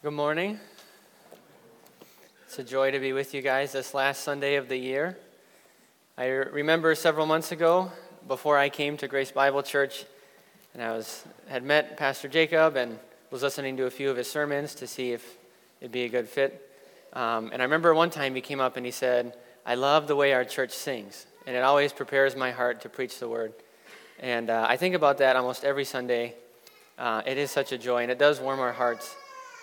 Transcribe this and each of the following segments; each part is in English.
Good morning. It's a joy to be with you guys this last Sunday of the year. I remember several months ago, before I came to Grace Bible Church, and I was had met Pastor Jacob and was listening to a few of his sermons to see if it'd be a good fit. Um, and I remember one time he came up and he said, "I love the way our church sings, and it always prepares my heart to preach the word." And uh, I think about that almost every Sunday. Uh, it is such a joy, and it does warm our hearts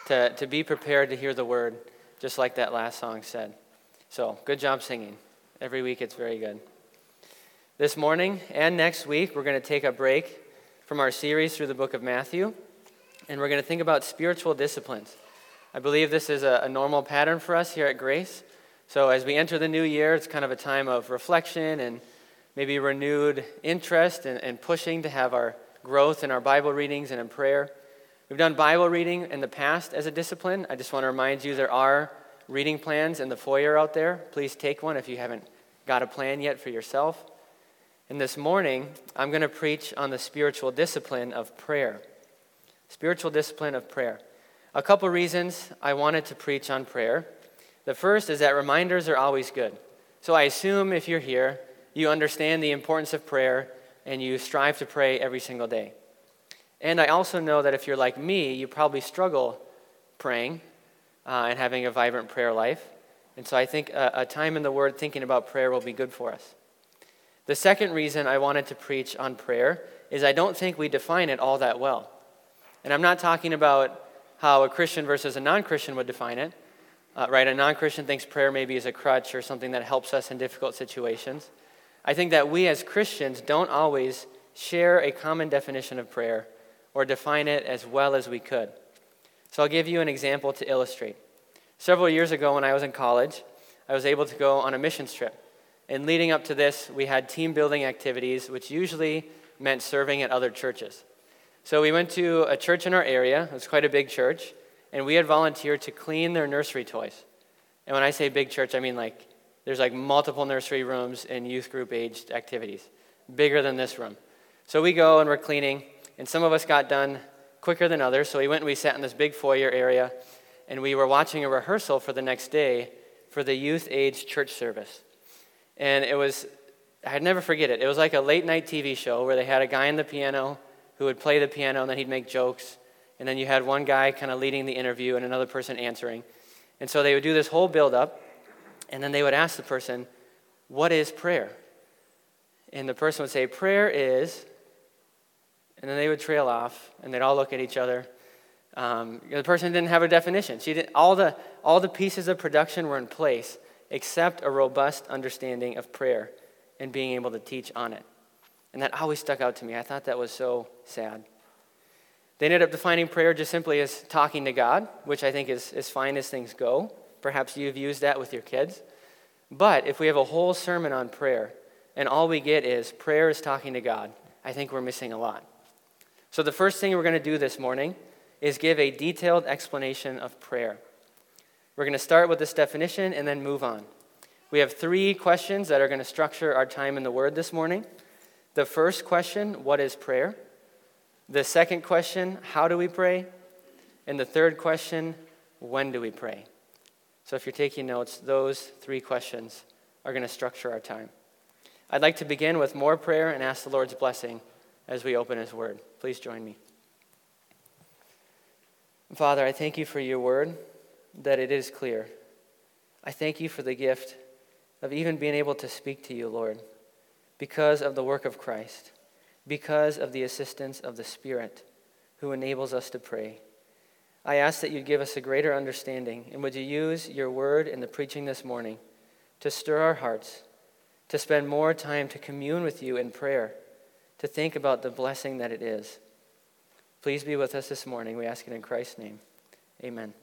to, to be prepared to hear the word, just like that last song said. So, good job singing. Every week it's very good. This morning and next week, we're going to take a break from our series through the book of Matthew, and we're going to think about spiritual disciplines. I believe this is a, a normal pattern for us here at Grace. So, as we enter the new year, it's kind of a time of reflection and maybe renewed interest and, and pushing to have our growth in our Bible readings and in prayer. We've done Bible reading in the past as a discipline. I just want to remind you there are reading plans in the foyer out there. Please take one if you haven't got a plan yet for yourself. And this morning, I'm going to preach on the spiritual discipline of prayer. Spiritual discipline of prayer. A couple reasons I wanted to preach on prayer. The first is that reminders are always good. So I assume if you're here, you understand the importance of prayer and you strive to pray every single day. And I also know that if you're like me, you probably struggle praying uh, and having a vibrant prayer life. And so I think a, a time in the Word thinking about prayer will be good for us. The second reason I wanted to preach on prayer is I don't think we define it all that well. And I'm not talking about how a Christian versus a non Christian would define it. Uh, right? A non Christian thinks prayer maybe is a crutch or something that helps us in difficult situations. I think that we as Christians don't always share a common definition of prayer or define it as well as we could. So I'll give you an example to illustrate. Several years ago, when I was in college, I was able to go on a missions trip. And leading up to this, we had team building activities, which usually meant serving at other churches. So we went to a church in our area, it was quite a big church, and we had volunteered to clean their nursery toys. And when I say big church, I mean like there's like multiple nursery rooms and youth group aged activities, bigger than this room. So we go and we're cleaning, and some of us got done quicker than others. So we went and we sat in this big foyer area, and we were watching a rehearsal for the next day for the youth age church service. And it was, I'd never forget it. It was like a late night TV show where they had a guy on the piano who would play the piano, and then he'd make jokes. And then you had one guy kind of leading the interview and another person answering. And so they would do this whole build up, and then they would ask the person, What is prayer? And the person would say, Prayer is, and then they would trail off, and they'd all look at each other. Um, the person didn't have a definition. She did, all, the, all the pieces of production were in place, except a robust understanding of prayer and being able to teach on it. And that always stuck out to me. I thought that was so sad. They ended up defining prayer just simply as talking to God, which I think is as fine as things go. Perhaps you've used that with your kids. But if we have a whole sermon on prayer and all we get is prayer is talking to God, I think we're missing a lot. So, the first thing we're going to do this morning is give a detailed explanation of prayer. We're going to start with this definition and then move on. We have three questions that are going to structure our time in the Word this morning. The first question, what is prayer? The second question, how do we pray? And the third question, when do we pray? So if you're taking notes, those three questions are going to structure our time. I'd like to begin with more prayer and ask the Lord's blessing as we open His Word. Please join me. Father, I thank you for your Word, that it is clear. I thank you for the gift of even being able to speak to you, Lord, because of the work of Christ, because of the assistance of the Spirit who enables us to pray. I ask that you give us a greater understanding, and would you use your word in the preaching this morning to stir our hearts, to spend more time to commune with you in prayer to think about the blessing that it is. Please be with us this morning. We ask it in Christ's name. Amen.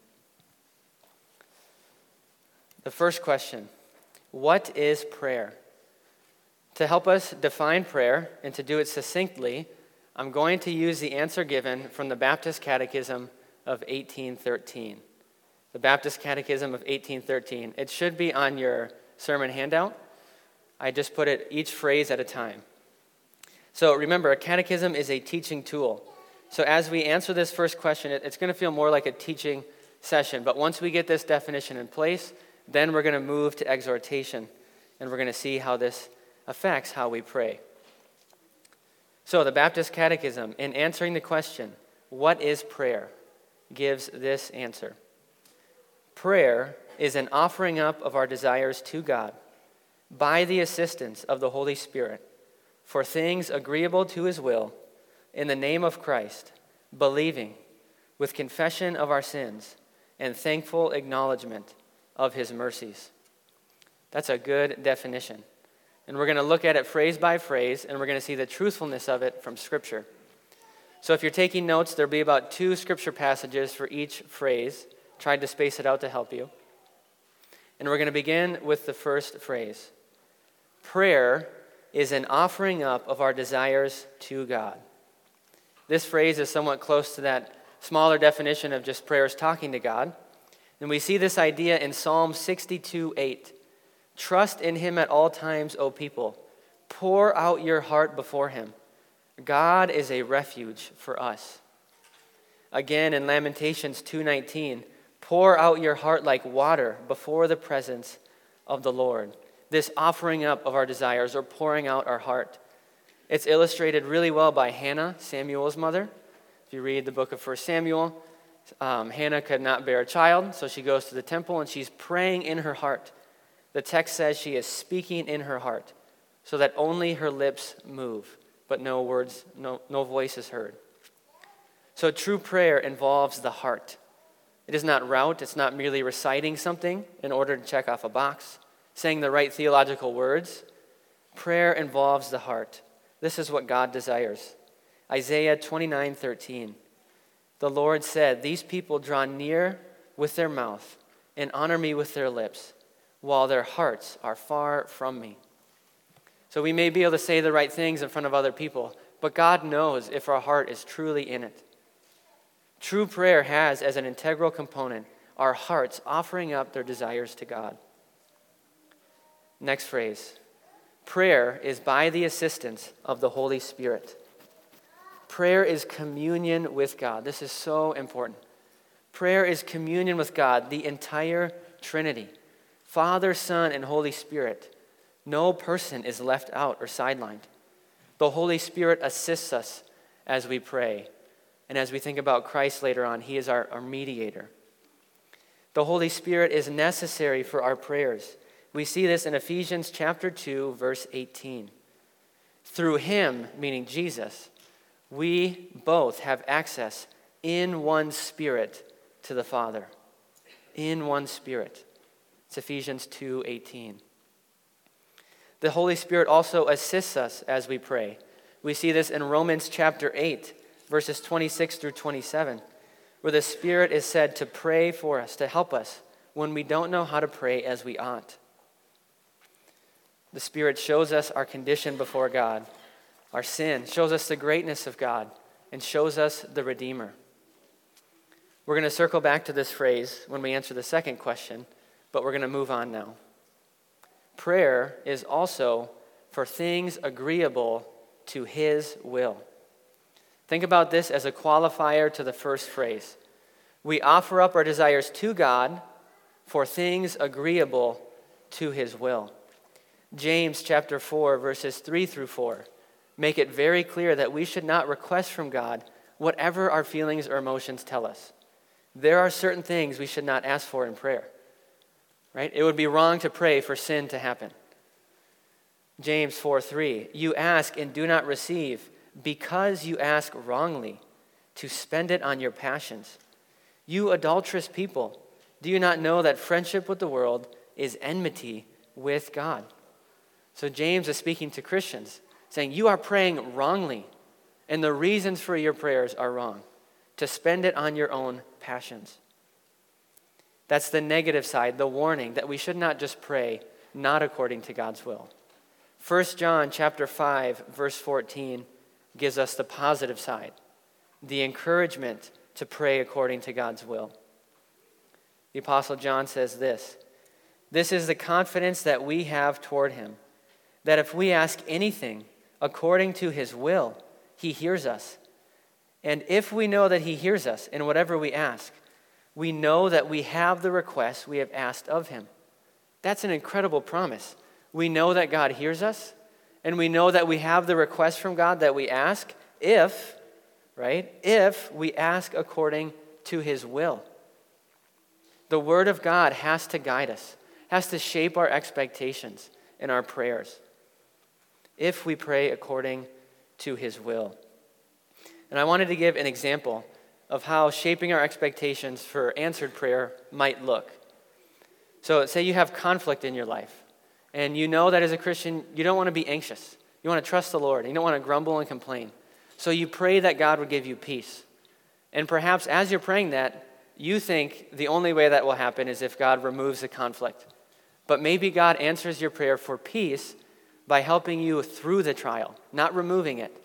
The first question What is prayer? To help us define prayer and to do it succinctly, I'm going to use the answer given from the Baptist Catechism of 1813. The Baptist Catechism of 1813. It should be on your sermon handout. I just put it each phrase at a time. So remember, a catechism is a teaching tool. So as we answer this first question, it's going to feel more like a teaching session. But once we get this definition in place, then we're going to move to exhortation, and we're going to see how this affects how we pray. So, the Baptist Catechism, in answering the question, What is prayer? gives this answer Prayer is an offering up of our desires to God by the assistance of the Holy Spirit for things agreeable to his will in the name of Christ, believing with confession of our sins and thankful acknowledgement of his mercies. That's a good definition. And we're going to look at it phrase by phrase, and we're going to see the truthfulness of it from Scripture. So if you're taking notes, there'll be about two Scripture passages for each phrase. Tried to space it out to help you. And we're going to begin with the first phrase Prayer is an offering up of our desires to God. This phrase is somewhat close to that smaller definition of just prayers talking to God. And we see this idea in Psalm 62 8. Trust in him at all times, O people. Pour out your heart before him. God is a refuge for us. Again in Lamentations 2:19, pour out your heart like water before the presence of the Lord. This offering up of our desires or pouring out our heart. It's illustrated really well by Hannah, Samuel's mother. If you read the book of 1 Samuel, um, Hannah could not bear a child, so she goes to the temple and she's praying in her heart. The text says she is speaking in her heart, so that only her lips move, but no words, no, no voice is heard. So true prayer involves the heart. It is not route, it's not merely reciting something in order to check off a box, saying the right theological words. Prayer involves the heart. This is what God desires. Isaiah 29 13. The Lord said, These people draw near with their mouth and honor me with their lips, while their hearts are far from me. So we may be able to say the right things in front of other people, but God knows if our heart is truly in it. True prayer has as an integral component our hearts offering up their desires to God. Next phrase prayer is by the assistance of the Holy Spirit. Prayer is communion with God. This is so important. Prayer is communion with God, the entire Trinity Father, Son, and Holy Spirit. No person is left out or sidelined. The Holy Spirit assists us as we pray. And as we think about Christ later on, He is our, our mediator. The Holy Spirit is necessary for our prayers. We see this in Ephesians chapter 2, verse 18. Through Him, meaning Jesus, we both have access in one spirit to the Father. In one spirit. It's Ephesians 2:18. The Holy Spirit also assists us as we pray. We see this in Romans chapter 8, verses 26 through 27, where the Spirit is said to pray for us, to help us when we don't know how to pray as we ought. The Spirit shows us our condition before God our sin, shows us the greatness of God, and shows us the Redeemer. We're going to circle back to this phrase when we answer the second question, but we're going to move on now. Prayer is also for things agreeable to His will. Think about this as a qualifier to the first phrase. We offer up our desires to God for things agreeable to His will. James chapter 4, verses 3 through 4 make it very clear that we should not request from God whatever our feelings or emotions tell us. There are certain things we should not ask for in prayer. Right? It would be wrong to pray for sin to happen. James 4 3. You ask and do not receive because you ask wrongly to spend it on your passions. You adulterous people, do you not know that friendship with the world is enmity with God? So James is speaking to Christians saying, You are praying wrongly, and the reasons for your prayers are wrong, to spend it on your own passions. That's the negative side, the warning that we should not just pray not according to God's will. 1 John chapter 5 verse 14 gives us the positive side, the encouragement to pray according to God's will. The apostle John says this, this is the confidence that we have toward him that if we ask anything according to his will, he hears us. And if we know that he hears us in whatever we ask, we know that we have the request we have asked of him. That's an incredible promise. We know that God hears us, and we know that we have the request from God that we ask if, right, if we ask according to his will. The Word of God has to guide us, has to shape our expectations in our prayers if we pray according to his will. And I wanted to give an example of how shaping our expectations for answered prayer might look. So, say you have conflict in your life, and you know that as a Christian, you don't want to be anxious. You want to trust the Lord. You don't want to grumble and complain. So, you pray that God would give you peace. And perhaps as you're praying that, you think the only way that will happen is if God removes the conflict. But maybe God answers your prayer for peace by helping you through the trial, not removing it.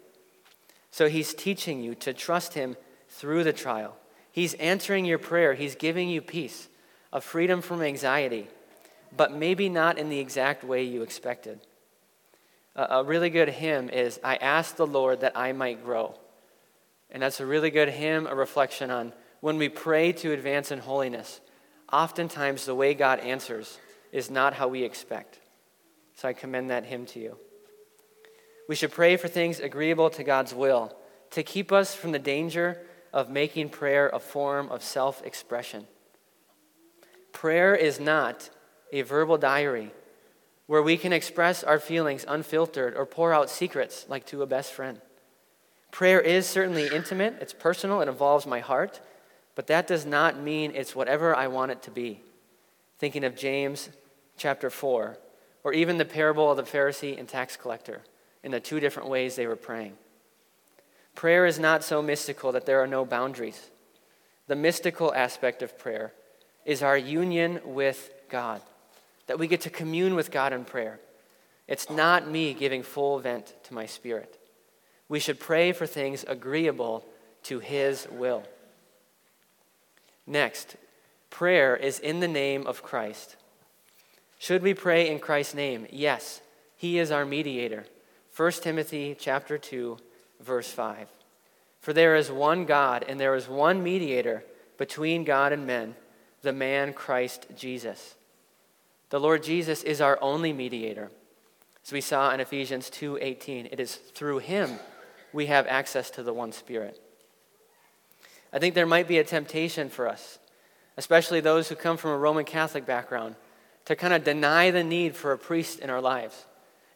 So he's teaching you to trust him through the trial. He's answering your prayer, he's giving you peace, a freedom from anxiety, but maybe not in the exact way you expected. A, really good hymn is I ask the Lord that I might grow. And that's a really good hymn, a reflection on when we pray to advance in holiness, oftentimes the way God answers is not how we expect. So I commend that hymn to you. We should pray for things agreeable to God's will, to keep us from the danger of making prayer a form of self expression. Prayer is not a verbal diary where we can express our feelings unfiltered or pour out secrets like to a best friend. Prayer is certainly intimate, it's personal, it involves my heart, but that does not mean it's whatever I want it to be. Thinking of James chapter 4, or even the parable of the Pharisee and tax collector in the two different ways they were praying. Prayer is not so mystical that there are no boundaries. The mystical aspect of prayer is our union with God, that we get to commune with God in prayer. It's not me giving full vent to my spirit. We should pray for things agreeable to His will. Next, prayer is in the name of Christ. Should we pray in Christ's name? Yes, He is our mediator. 1 Timothy chapter 2, verse 5. For there is one God, and there is one mediator between God and men, the man Christ Jesus. The Lord Jesus is our only mediator. As we saw in Ephesians 2:18, it is through him we have access to the one Spirit. I think there might be a temptation for us, especially those who come from a Roman Catholic background, to kind of deny the need for a priest in our lives.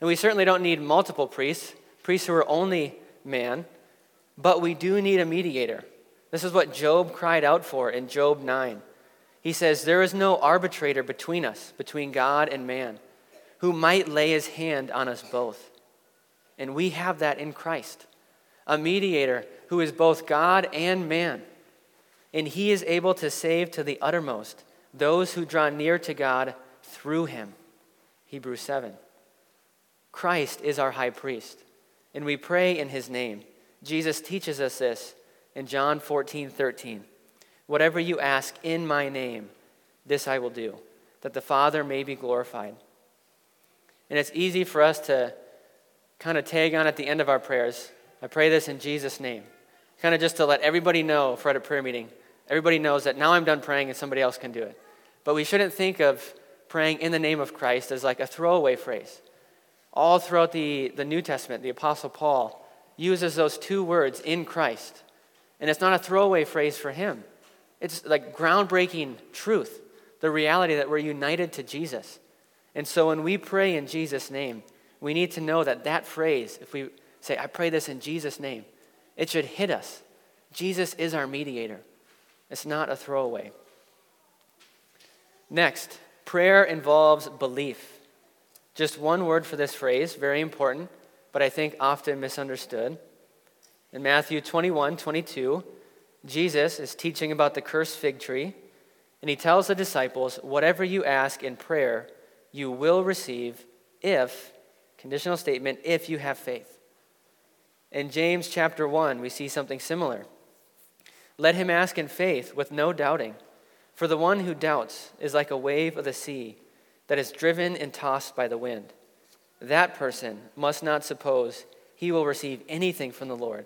And we certainly don't need multiple priests, priests who are only man, but we do need a mediator. This is what Job cried out for in Job 9. He says, There is no arbitrator between us, between God and man, who might lay his hand on us both. And we have that in Christ, a mediator who is both God and man. And he is able to save to the uttermost those who draw near to God through him. Hebrews 7. Christ is our high priest, and we pray in his name. Jesus teaches us this in John 14, 13. Whatever you ask in my name, this I will do, that the Father may be glorified. And it's easy for us to kind of tag on at the end of our prayers. I pray this in Jesus' name. Kind of just to let everybody know for at a prayer meeting. Everybody knows that now I'm done praying and somebody else can do it. But we shouldn't think of praying in the name of Christ as like a throwaway phrase. All throughout the, the New Testament, the Apostle Paul uses those two words, in Christ. And it's not a throwaway phrase for him, it's like groundbreaking truth, the reality that we're united to Jesus. And so when we pray in Jesus' name, we need to know that that phrase, if we say, I pray this in Jesus' name, it should hit us. Jesus is our mediator. It's not a throwaway. Next, prayer involves belief. Just one word for this phrase, very important but I think often misunderstood. In Matthew 21 22, Jesus is teaching about the cursed fig tree, and he tells the disciples, Whatever you ask in prayer, you will receive if, conditional statement, if you have faith. In James chapter 1, we see something similar. Let him ask in faith with no doubting, for the one who doubts is like a wave of the sea that is driven and tossed by the wind that person must not suppose he will receive anything from the Lord,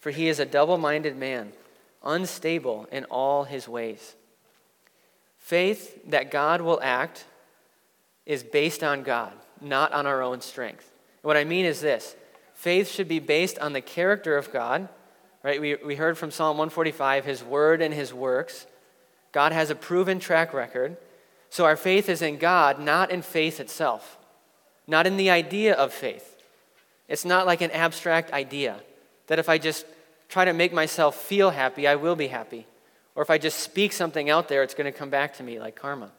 for he is a double minded man, unstable in all his ways. Faith that God will act is based on God, not on our own strength. What I mean is this faith should be based on the character of God, right? We, we heard from Psalm 145 his word and his works. God has a proven track record. So our faith is in God, not in faith itself, not in the idea of faith. It's not like an abstract idea that if I just try to make myself feel happy, I will be happy. Or if I just speak something out there, it's going to come back to me like karma.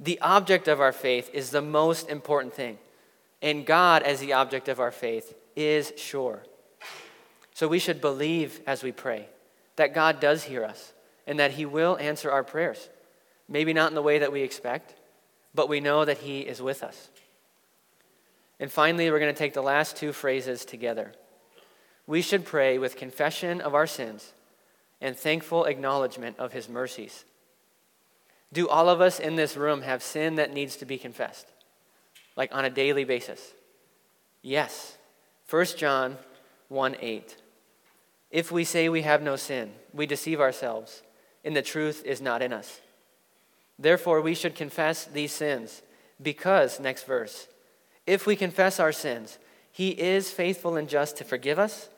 The object of our faith is the most important thing. And God, as the object of our faith, is sure. So we should believe as we pray that God does hear us and that He will answer our prayers. Maybe not in the way that we expect, but we know that He is with us. And finally, we're going to take the last two phrases together. We should pray with confession of our sins and thankful acknowledgement of His mercies. Do all of us in this room have sin that needs to be confessed? Like on a daily basis? Yes. 1 John 1 8. If we say we have no sin, we deceive ourselves, and the truth is not in us. Therefore, we should confess these sins because, next verse, if we confess our sins, he is faithful and just to forgive us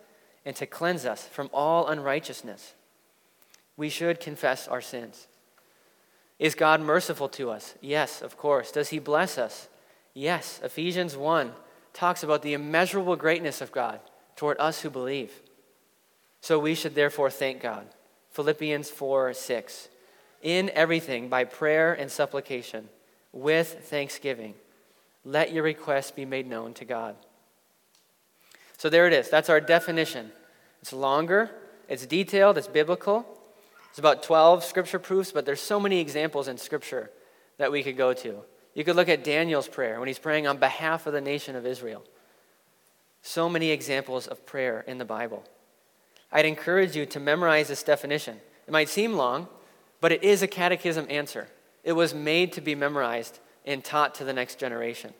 and to cleanse us from all unrighteousness. We should confess our sins. Is God merciful to us? Yes, of course. Does he bless us? Yes. Ephesians 1 talks about the immeasurable greatness of God toward us who believe. So we should therefore thank God. Philippians 4 6 in everything by prayer and supplication with thanksgiving. Let your requests be made known to God. So there it is. That's our definition. It's longer, it's detailed, it's biblical. It's about 12 scripture proofs, but there's so many examples in scripture that we could go to. You could look at Daniel's prayer when he's praying on behalf of the nation of Israel. So many examples of prayer in the Bible. I'd encourage you to memorize this definition. It might seem long, but it is a catechism answer. It was made to be memorized and taught to the next generation.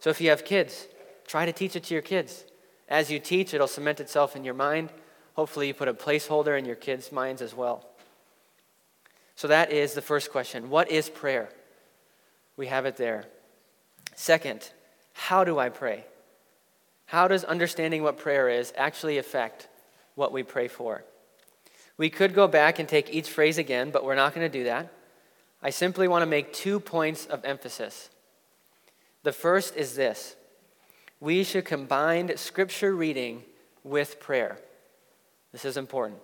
So if you have kids, try to teach it to your kids. As you teach, it'll cement itself in your mind. Hopefully, you put a placeholder in your kids' minds as well. So that is the first question What is prayer? We have it there. Second, how do I pray? How does understanding what prayer is actually affect what we pray for? We could go back and take each phrase again, but we're not going to do that. I simply want to make two points of emphasis. The first is this we should combine scripture reading with prayer. This is important.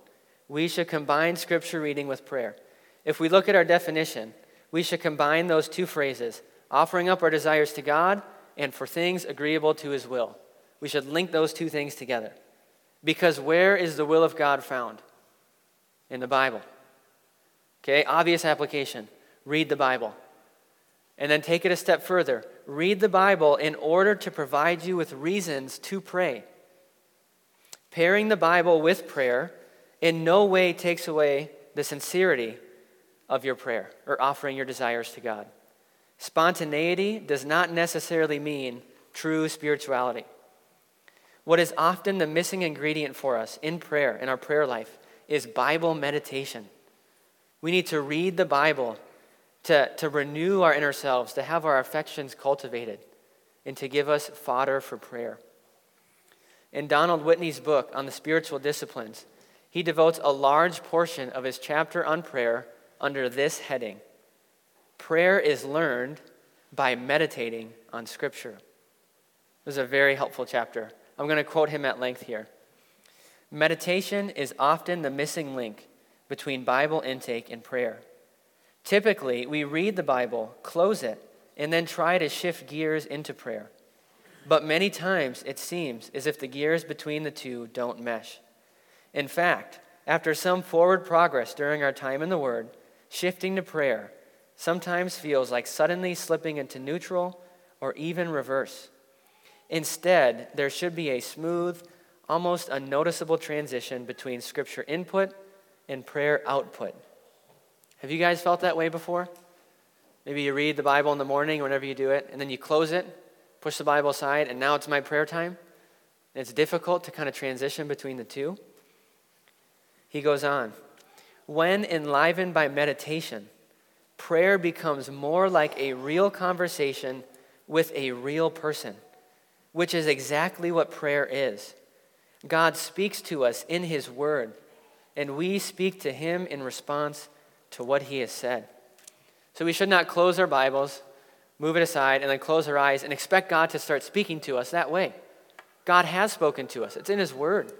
We should combine scripture reading with prayer. If we look at our definition, we should combine those two phrases offering up our desires to God and for things agreeable to his will. We should link those two things together. Because where is the will of God found? in the Bible. Okay, obvious application. Read the Bible. And then take it a step further. Read the Bible in order to provide you with reasons to pray. Pairing the Bible with prayer in no way takes away the sincerity of your prayer or offering your desires to God. Spontaneity does not necessarily mean true spirituality. What is often the missing ingredient for us in prayer, in our prayer life, is Bible meditation. We need to read the Bible to, to renew our inner selves, to have our affections cultivated, and to give us fodder for prayer. In Donald Whitney's book on the spiritual disciplines, he devotes a large portion of his chapter on prayer under this heading Prayer is learned by meditating on Scripture. This is a very helpful chapter. I'm going to quote him at length here. Meditation is often the missing link between Bible intake and prayer. Typically, we read the Bible, close it, and then try to shift gears into prayer. But many times it seems as if the gears between the two don't mesh. In fact, after some forward progress during our time in the Word, shifting to prayer sometimes feels like suddenly slipping into neutral or even reverse. Instead, there should be a smooth, almost unnoticeable transition between scripture input and prayer output. Have you guys felt that way before? Maybe you read the Bible in the morning whenever you do it, and then you close it, push the Bible aside, and now it's my prayer time. It's difficult to kind of transition between the two. He goes on When enlivened by meditation, prayer becomes more like a real conversation with a real person, which is exactly what prayer is. God speaks to us in His Word, and we speak to Him in response to what He has said. So we should not close our Bibles, move it aside, and then close our eyes and expect God to start speaking to us that way. God has spoken to us, it's in His Word.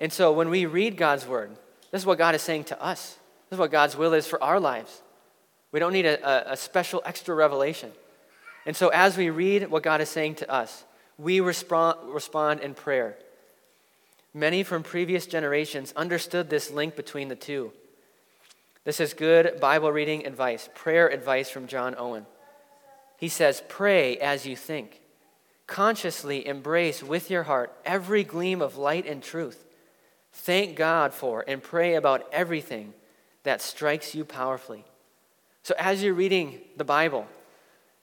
And so when we read God's Word, this is what God is saying to us. This is what God's will is for our lives. We don't need a, a, special extra revelation. And so as we read what God is saying to us, we respond, respond in prayer. Many from previous generations understood this link between the two. This is good Bible reading advice, prayer advice from John Owen. He says, Pray as you think. Consciously embrace with your heart every gleam of light and truth. Thank God for and pray about everything that strikes you powerfully. So, as you're reading the Bible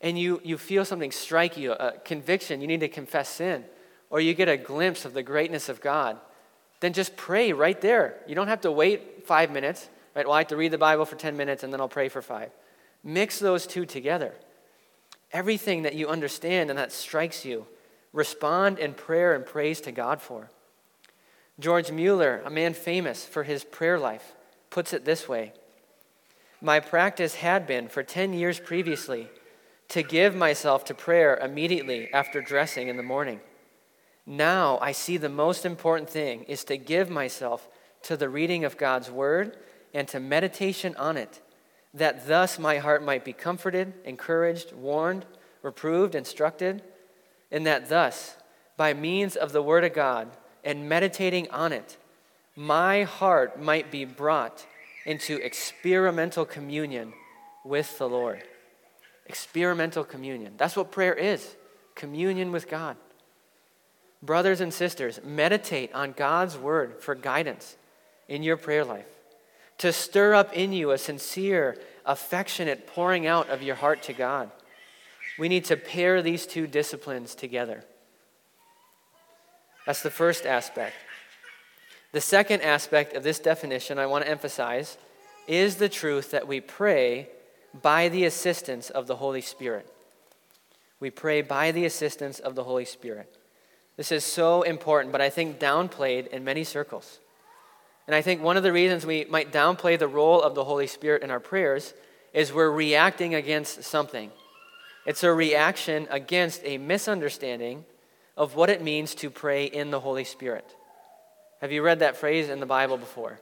and you, you feel something strike you, a conviction, you need to confess sin, or you get a glimpse of the greatness of God, then just pray right there. You don't have to wait five minutes, right? Well, I have to read the Bible for 10 minutes and then I'll pray for five. Mix those two together. Everything that you understand and that strikes you, respond in prayer and praise to God for. George Mueller, a man famous for his prayer life, puts it this way My practice had been for 10 years previously to give myself to prayer immediately after dressing in the morning. Now I see the most important thing is to give myself to the reading of God's word and to meditation on it, that thus my heart might be comforted, encouraged, warned, reproved, instructed, and that thus, by means of the word of God, and meditating on it, my heart might be brought into experimental communion with the Lord. Experimental communion. That's what prayer is communion with God. Brothers and sisters, meditate on God's word for guidance in your prayer life, to stir up in you a sincere, affectionate pouring out of your heart to God. We need to pair these two disciplines together. That's the first aspect. The second aspect of this definition I want to emphasize is the truth that we pray by the assistance of the Holy Spirit. We pray by the assistance of the Holy Spirit. This is so important, but I think downplayed in many circles. And I think one of the reasons we might downplay the role of the Holy Spirit in our prayers is we're reacting against something. It's a reaction against a misunderstanding of what it means to pray in the Holy Spirit. Have you read that phrase in the Bible before?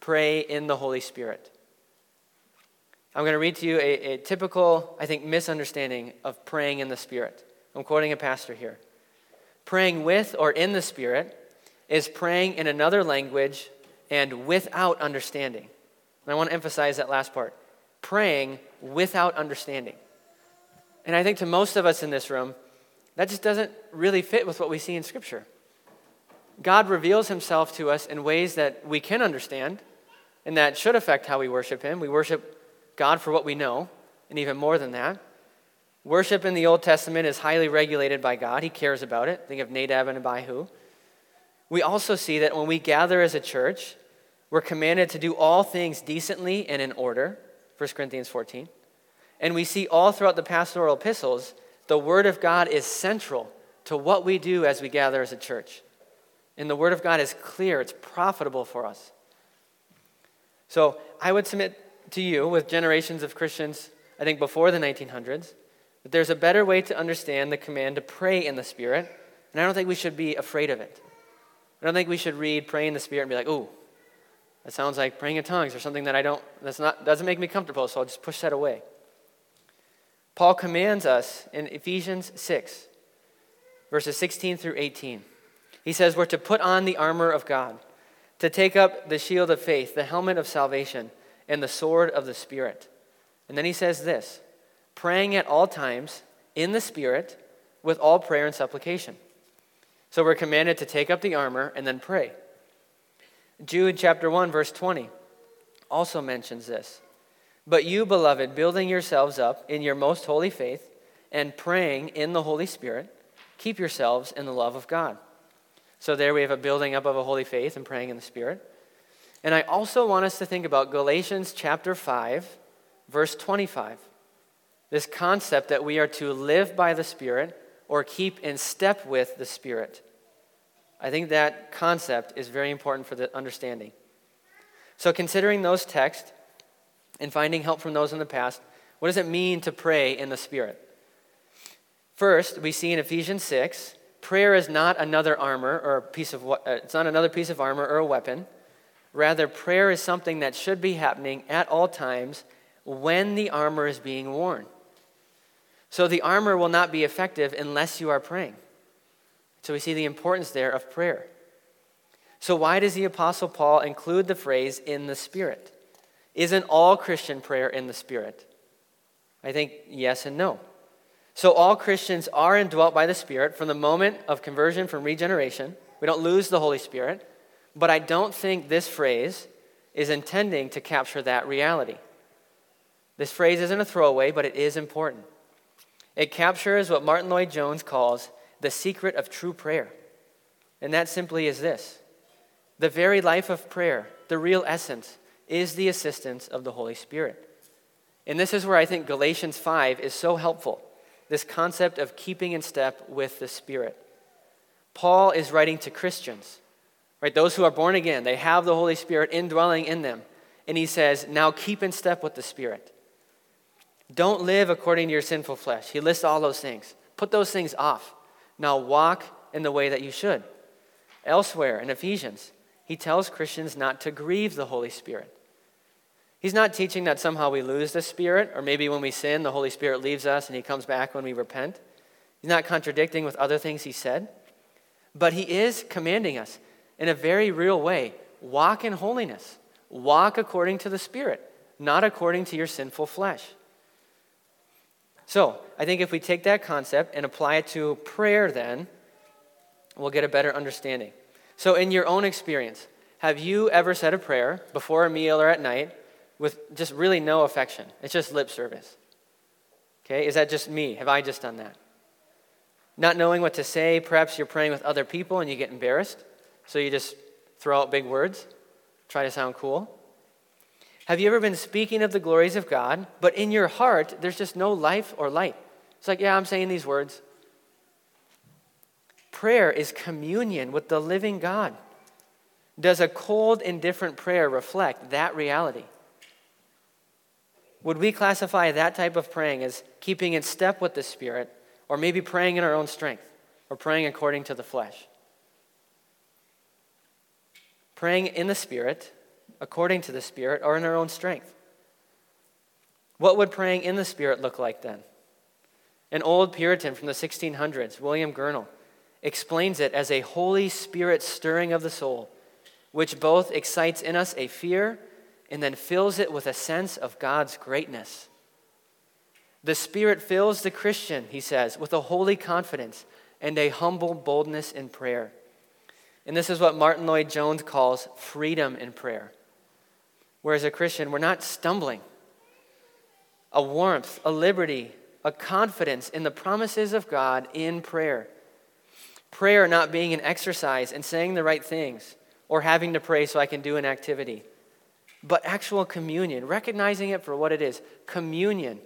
Pray in the Holy Spirit. I'm going to read to you a, a, typical, I think, misunderstanding of praying in the Spirit. I'm quoting a pastor here. Praying with or in the Spirit is praying in another language and without understanding. And I want to emphasize that last part praying without understanding. And I think to most of us in this room, that just doesn't really fit with what we see in Scripture. God reveals himself to us in ways that we can understand and that should affect how we worship him. We worship God for what we know, and even more than that. Worship in the Old Testament is highly regulated by God. He cares about it. Think of Nadab and Abihu. We also see that when we gather as a church, we're commanded to do all things decently and in order, 1 Corinthians 14. And we see all throughout the pastoral epistles the Word of God is central to what we do as we gather as a church. And the Word of God is clear, it's profitable for us. So I would submit to you, with generations of Christians, I think before the 1900s, that there's a better way to understand the command to pray in the Spirit, and I don't think we should be afraid of it. I don't think we should read pray in the Spirit and be like, ooh, that sounds like praying in tongues or something that I don't, that's not, doesn't make me comfortable, so I'll just push that away. Paul commands us in Ephesians 6, verses 16 through 18. He says, We're to put on the armor of God, to take up the shield of faith, the helmet of salvation, and the sword of the Spirit. And then he says this praying at all times in the Spirit with all prayer and supplication. So we're commanded to take up the armor and then pray. Jude chapter 1, verse 20 also mentions this. But you, beloved, building yourselves up in your most holy faith and praying in the Holy Spirit, keep yourselves in the love of God. So there we have a building up of a holy faith and praying in the Spirit. And I also want us to think about Galatians chapter 5, verse 25. This concept that we are to live by the Spirit or keep in step with the Spirit. I think that concept is very important for the understanding. So, considering those texts and finding help from those in the past, what does it mean to pray in the Spirit? First, we see in Ephesians 6, prayer is not another armor or a piece of uh, it's not another piece of armor or a weapon. Rather, prayer is something that should be happening at all times when the armor is being worn. So the armor will not be effective unless you are praying. So we see the importance there of prayer. So, why does the Apostle Paul include the phrase in the Spirit? Isn't all Christian prayer in the Spirit? I think yes and no. So, all Christians are indwelt by the Spirit from the moment of conversion from regeneration. We don't lose the Holy Spirit. But I don't think this phrase is intending to capture that reality. This phrase isn't a throwaway, but it is important. It captures what Martyn Lloyd-Jones calls the secret of true prayer. And that simply is this the very life of prayer, the real essence, is the assistance of the Holy Spirit. And this is where I think Galatians 5 is so helpful this concept of keeping in step with the Spirit. Paul is writing to Christians, right? Those who are born again, they have the Holy Spirit indwelling in them. And he says, now keep in step with the Spirit. Don't live according to your sinful flesh. He lists all those things. Put those things off. Now walk in the way that you should. Elsewhere in Ephesians, he tells Christians not to grieve the Holy Spirit. He's not teaching that somehow we lose the Spirit, or maybe when we sin, the Holy Spirit leaves us and he comes back when we repent. He's not contradicting with other things he said. But he is commanding us in a very real way walk in holiness, walk according to the Spirit, not according to your sinful flesh. So, I think if we take that concept and apply it to prayer, then we'll get a better understanding. So, in your own experience, have you ever said a prayer before a meal or at night with just really no affection? It's just lip service. Okay, is that just me? Have I just done that? Not knowing what to say, perhaps you're praying with other people and you get embarrassed, so you just throw out big words, try to sound cool. Have you ever been speaking of the glories of God, but in your heart, there's just no life or light? It's like, yeah, I'm saying these words. Prayer is communion with the living God. Does a cold, indifferent prayer reflect that reality? Would we classify that type of praying as keeping in step with the Spirit, or maybe praying in our own strength, or praying according to the flesh? Praying in the Spirit according to the Spirit or in our own strength. What would praying in the Spirit look like then? An old Puritan from the 1600s, William Gurnall, explains it as a Holy Spirit stirring of the soul, which both excites in us a fear and then fills it with a sense of God's greatness. The Spirit fills the Christian, he says, with a holy confidence and a humble boldness in prayer. And this is what Martyn Lloyd-Jones calls freedom in prayer. Whereas a Christian, we're not stumbling. A warmth, a liberty, a confidence in the promises of God in prayer. Prayer not being an exercise and saying the right things or having to pray so I can do an activity, but actual communion, recognizing it for what it is communion.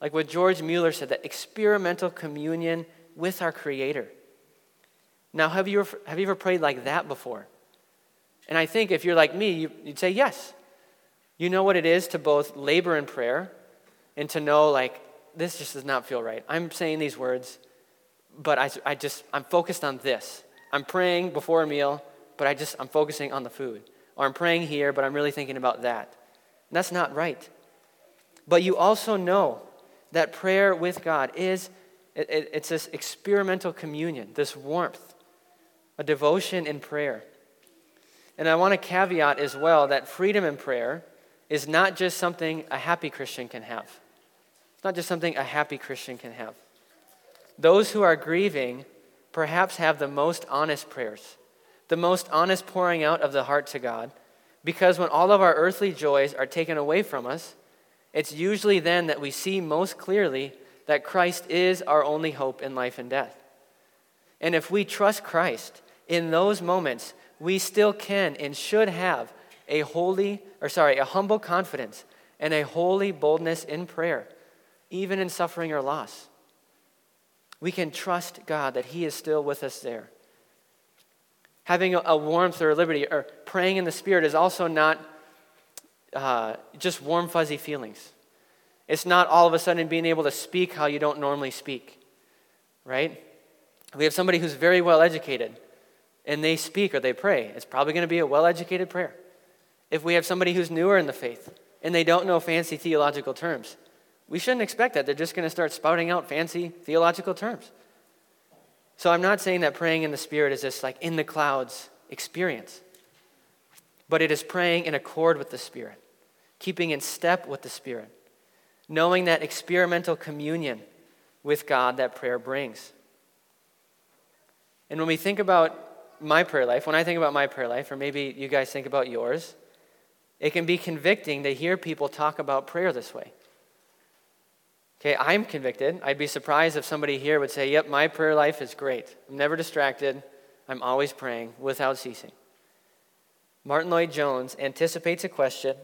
Like what George Mueller said, that experimental communion with our Creator. Now, have you, ever, have you ever prayed like that before? And I think if you're like me, you, would say yes. You know what it is to both labor in prayer and to know, like, this just does not feel right. I'm saying these words, but I, I just, I'm focused on this. I'm praying before a meal, but I just, I'm focusing on the food. Or I'm praying here, but I'm really thinking about that. And that's not right. But you also know that prayer with God is, it, it, it's this experimental communion, this warmth, a devotion in prayer. And I want to caveat as well that freedom in prayer is not just something a happy Christian can have. It's not just something a happy Christian can have. Those who are grieving perhaps have the most honest prayers, the most honest pouring out of the heart to God, because when all of our earthly joys are taken away from us, it's usually then that we see most clearly that Christ is our only hope in life and death. And if we trust Christ in those moments, we still can and should have a holy, or sorry, a humble confidence and a holy boldness in prayer, even in suffering or loss. We can trust God that He is still with us there. Having a, warmth or a liberty or praying in the Spirit is also not uh, just warm, fuzzy feelings. It's not all of a sudden being able to speak how you don't normally speak, right? We have somebody who's very well educated and they speak or they pray. It's probably going to be a well educated prayer. If we have somebody who's newer in the faith and they don't know fancy theological terms, we shouldn't expect that. They're just going to start spouting out fancy theological terms. So I'm not saying that praying in the Spirit is this like in the clouds experience, but it is praying in accord with the Spirit, keeping in step with the Spirit, knowing that experimental communion with God that prayer brings. And when we think about my prayer life, when I think about my prayer life, or maybe you guys think about yours, it can be convicting to hear people talk about prayer this way. Okay, I'm convicted. I'd be surprised if somebody here would say, Yep, my prayer life is great. I'm never distracted. I'm always praying without ceasing. Martyn Lloyd-Jones anticipates a question,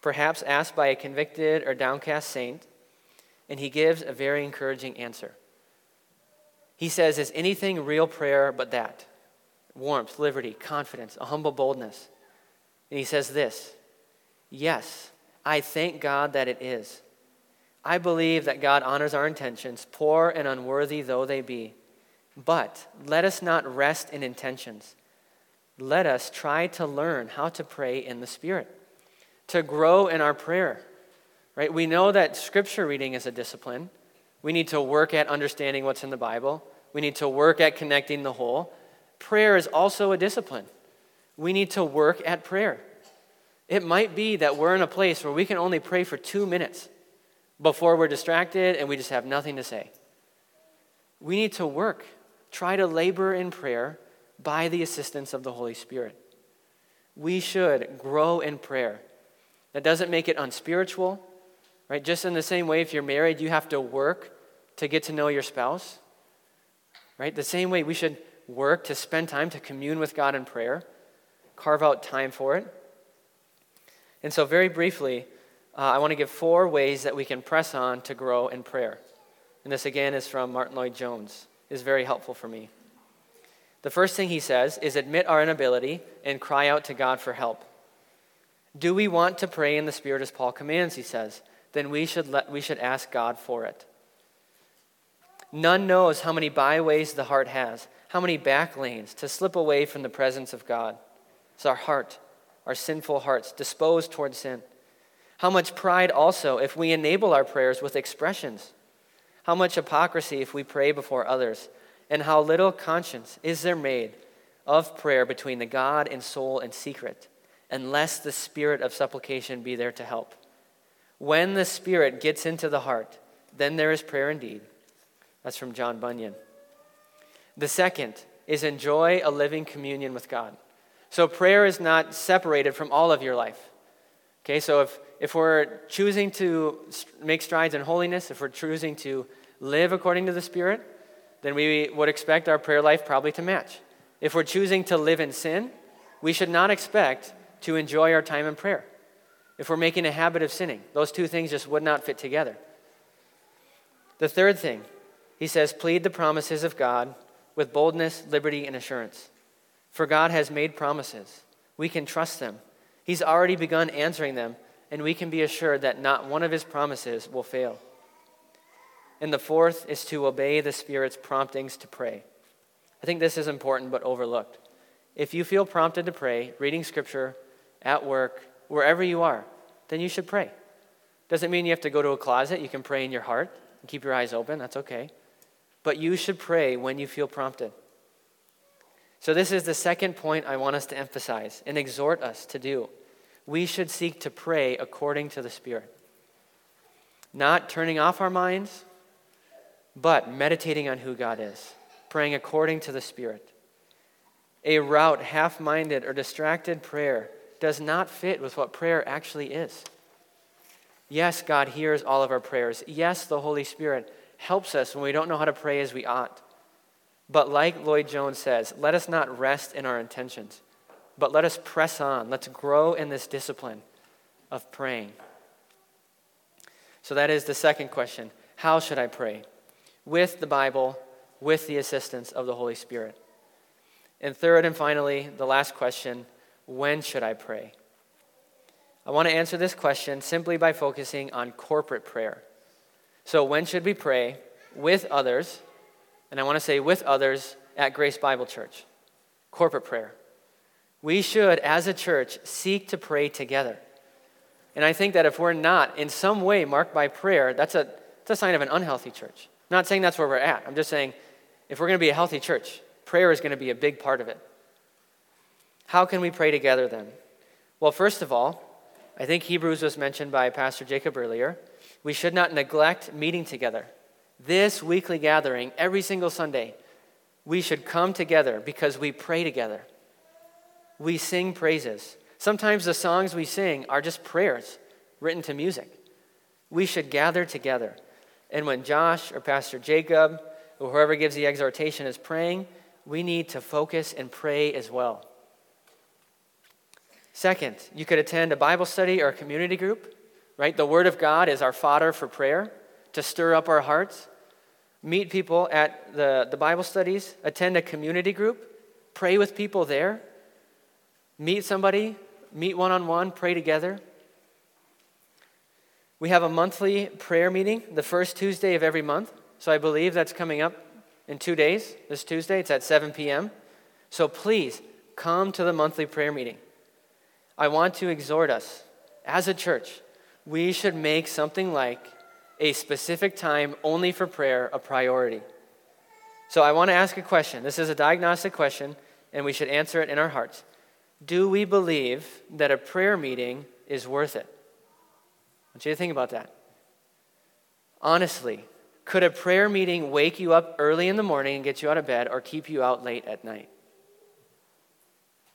perhaps asked by a convicted or downcast saint, and he gives a very encouraging answer. He says, Is anything real prayer but that? Warmth, liberty, confidence, a humble boldness. And he says this Yes, I thank God that it is. I believe that God honors our intentions, poor and unworthy though they be. But let us not rest in intentions. Let us try to learn how to pray in the Spirit, to grow in our prayer. Right? We know that scripture reading is a discipline. We need to work at understanding what's in the Bible. We need to work at connecting the whole. Prayer is also a discipline. We need to work at prayer. It might be that we're in a place where we can only pray for two minutes before we're distracted and we just have nothing to say. We need to work, try to labor in prayer by the assistance of the Holy Spirit. We should grow in prayer. That doesn't make it unspiritual, right? Just in the same way, if you're married, you have to work to get to know your spouse, right? The same way we should work to spend time to commune with God in prayer, carve out time for it. And so, very briefly, uh, I want to give four ways that we can press on to grow in prayer. And this again is from Martyn Lloyd-Jones. is very helpful for me. The first thing he says is admit our inability and cry out to God for help. Do we want to pray in the Spirit as Paul commands, he says, then we should, let, we should ask God for it. None knows how many byways the heart has, how many back lanes to slip away from the presence of God. It's our heart, our sinful hearts, disposed toward sin. How much pride also if we enable our prayers with expressions? How much hypocrisy if we pray before others? And how little conscience is there made of prayer between the God and soul in secret, unless the spirit of supplication be there to help? When the spirit gets into the heart, then there is prayer indeed. That's from John Bunyan. The second is enjoy a living communion with God. So prayer is not separated from all of your life. Okay, so if if we're choosing to make strides in holiness, if we're choosing to live according to the Spirit, then we would expect our prayer life probably to match. If we're choosing to live in sin, we should not expect to enjoy our time in prayer. If we're making a habit of sinning, those two things just would not fit together. The third thing, he says, plead the promises of God with boldness, liberty, and assurance. For God has made promises. We can trust them. He's already begun answering them and we can be assured that not one of his promises will fail. And the fourth is to obey the Spirit's promptings to pray. I think this is important but overlooked. If you feel prompted to pray, reading scripture, at work, wherever you are, then you should pray. Doesn't mean you have to go to a closet. You can pray in your heart and keep your eyes open. That's okay. But you should pray when you feel prompted. So, this is the second point I want us to emphasize and exhort us to do we should seek to pray according to the Spirit. Not turning off our minds, but meditating on who God is, praying according to the Spirit. A route, half minded, or distracted prayer does not fit with what prayer actually is. Yes, God hears all of our prayers. Yes, the Holy Spirit helps us when we don't know how to pray as we ought. But like Lloyd-Jones says, let us not rest in our intentions. But let us press on. Let's grow in this discipline of praying So that is the second question How should I pray? With the Bible, with the assistance of the Holy Spirit. And third and finally, the last question When should I pray? I want to answer this question simply by focusing on corporate prayer. So, when should we pray with others? And I want to say with others at Grace Bible Church. Corporate prayer. We should, as a church, seek to pray together. And I think that if we're not in some way marked by prayer, that's a, that's a sign of an unhealthy church. I'm not saying that's where we're at. I'm just saying if we're going to be a healthy church, prayer is going to be a big part of it. How can we pray together then? Well, first of all, I think Hebrews was mentioned by Pastor Jacob earlier. We should not neglect meeting together. This weekly gathering, every single Sunday, we should come together because we pray together. We sing praises. Sometimes the songs we sing are just prayers written to music. We should gather together. And when Josh or Pastor Jacob or whoever gives the exhortation is praying, we need to focus and pray as well. Second, you could attend a Bible study or a community group, right? The Word of God is our fodder for prayer to stir up our hearts. Meet people at the, the Bible studies, attend a community group, pray with people there, meet somebody, meet one on one, pray together. We have a monthly prayer meeting the first Tuesday of every month. So I believe that's coming up in two days, this Tuesday. It's at 7 p.m. So please come to the monthly prayer meeting. I want to exhort us as a church, we should make something like a specific time only for prayer a priority. So I want to ask a question. This is a diagnostic question, and we should answer it in our hearts. Do we believe that a prayer meeting is worth it? I want you to think about that. Honestly, could a prayer meeting wake you up early in the morning and get you out of bed or keep you out late at night?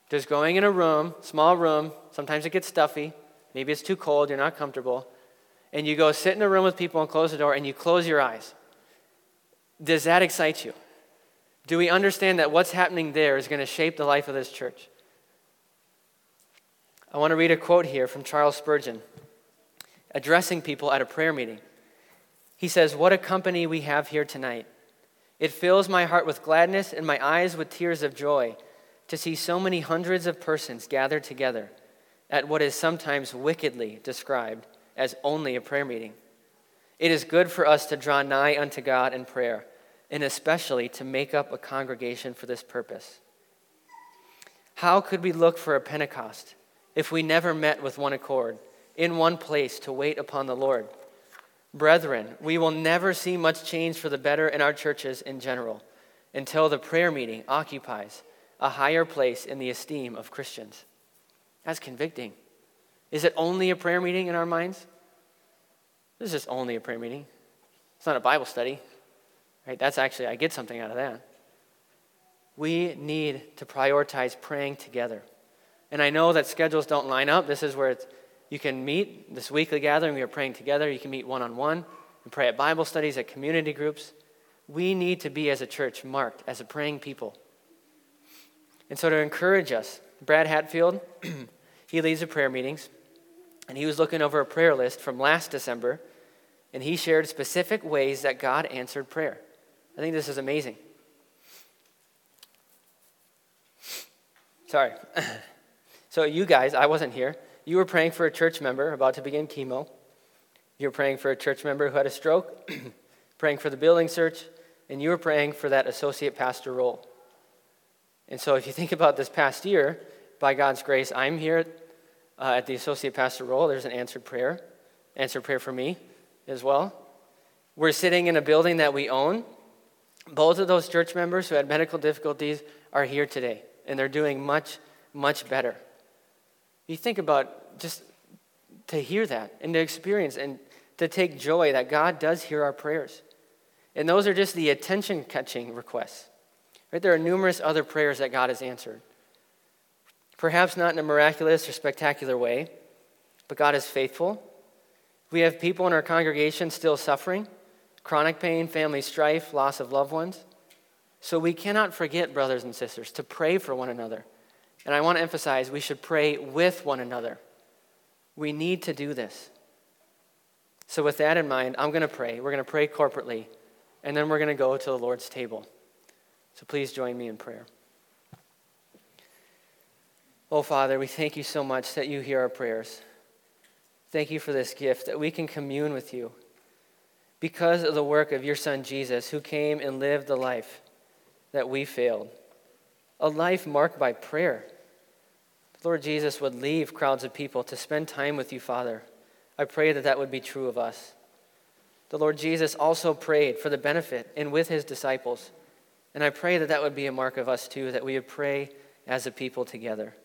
Just going in a room, small room, sometimes it gets stuffy, maybe it's too cold, you're not comfortable, and you go sit in a room with people and close the door and you close your eyes. Does that excite you? Do we understand that what's happening there is going to shape the life of this church? I want to read a quote here from Charles Spurgeon addressing people at a prayer meeting. He says, What a company we have here tonight. It fills my heart with gladness and my eyes with tears of joy to see so many hundreds of persons gathered together at what is sometimes wickedly described as only a prayer meeting. It is good for us to draw nigh unto God in prayer, and especially to make up a congregation for this purpose. How could we look for a Pentecost if we never met with one accord, in one place to wait upon the Lord? Brethren, we will never see much change for the better in our churches in general until the prayer meeting occupies a higher place in the esteem of Christians. That's convicting. Is it only a prayer meeting in our minds? This is only a prayer meeting. It's not a Bible study. Right? That's actually I get something out of that. We need to prioritize praying together. And I know that schedules don't line up. This is where you can meet this weekly gathering. We are praying together. You can meet one on one and pray at Bible studies, at community groups. We need to be, as a church, marked as a praying people. And so, to encourage us, Brad Hatfield, he leads the prayer meetings, and he was looking over a prayer list from last December, and he shared specific ways that God answered prayer. I think this is amazing. Sorry. so, you guys, I wasn't here. You were praying for a church member about to begin chemo. You were praying for a church member who had a stroke, praying for the building search, and you were praying for that associate pastor role. And so, if you think about this past year, by God's grace, I'm here uh, at the associate pastor role. There's an answered prayer, answered prayer for me as well. We're sitting in a building that we own. Both of those church members who had medical difficulties are here today, and they're doing much, much better. You think about just to hear that and to experience and to take joy that God does hear our prayers. And those are just the attention catching requests. Right? There are numerous other prayers that God has answered. Perhaps not in a miraculous or spectacular way, but God is faithful. We have people in our congregation still suffering chronic pain, family strife, loss of loved ones. So we cannot forget, brothers and sisters, to pray for one another. And I want to emphasize we should pray with one another. We need to do this. So, with that in mind, I'm going to pray. We're going to pray corporately, and then we're going to go to the Lord's table. So, please join me in prayer. Oh, Father, we thank you so much that you hear our prayers. Thank you for this gift that we can commune with you because of the work of your Son Jesus, who came and lived the life that we failed, a life marked by prayer. The Lord Jesus would leave crowds of people to spend time with you, Father. I pray that that would be true of us. The Lord Jesus also prayed for the benefit and with his disciples. And I pray that that would be a mark of us too, that we would pray as a people together.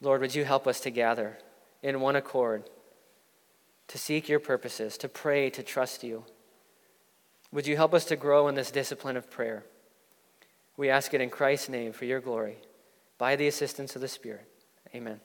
Lord, would you help us to gather in one accord, to seek your purposes, to pray, to trust you? Would you help us to grow in this discipline of prayer? We ask it in Christ's name for your glory, by the assistance of the Spirit. Amen.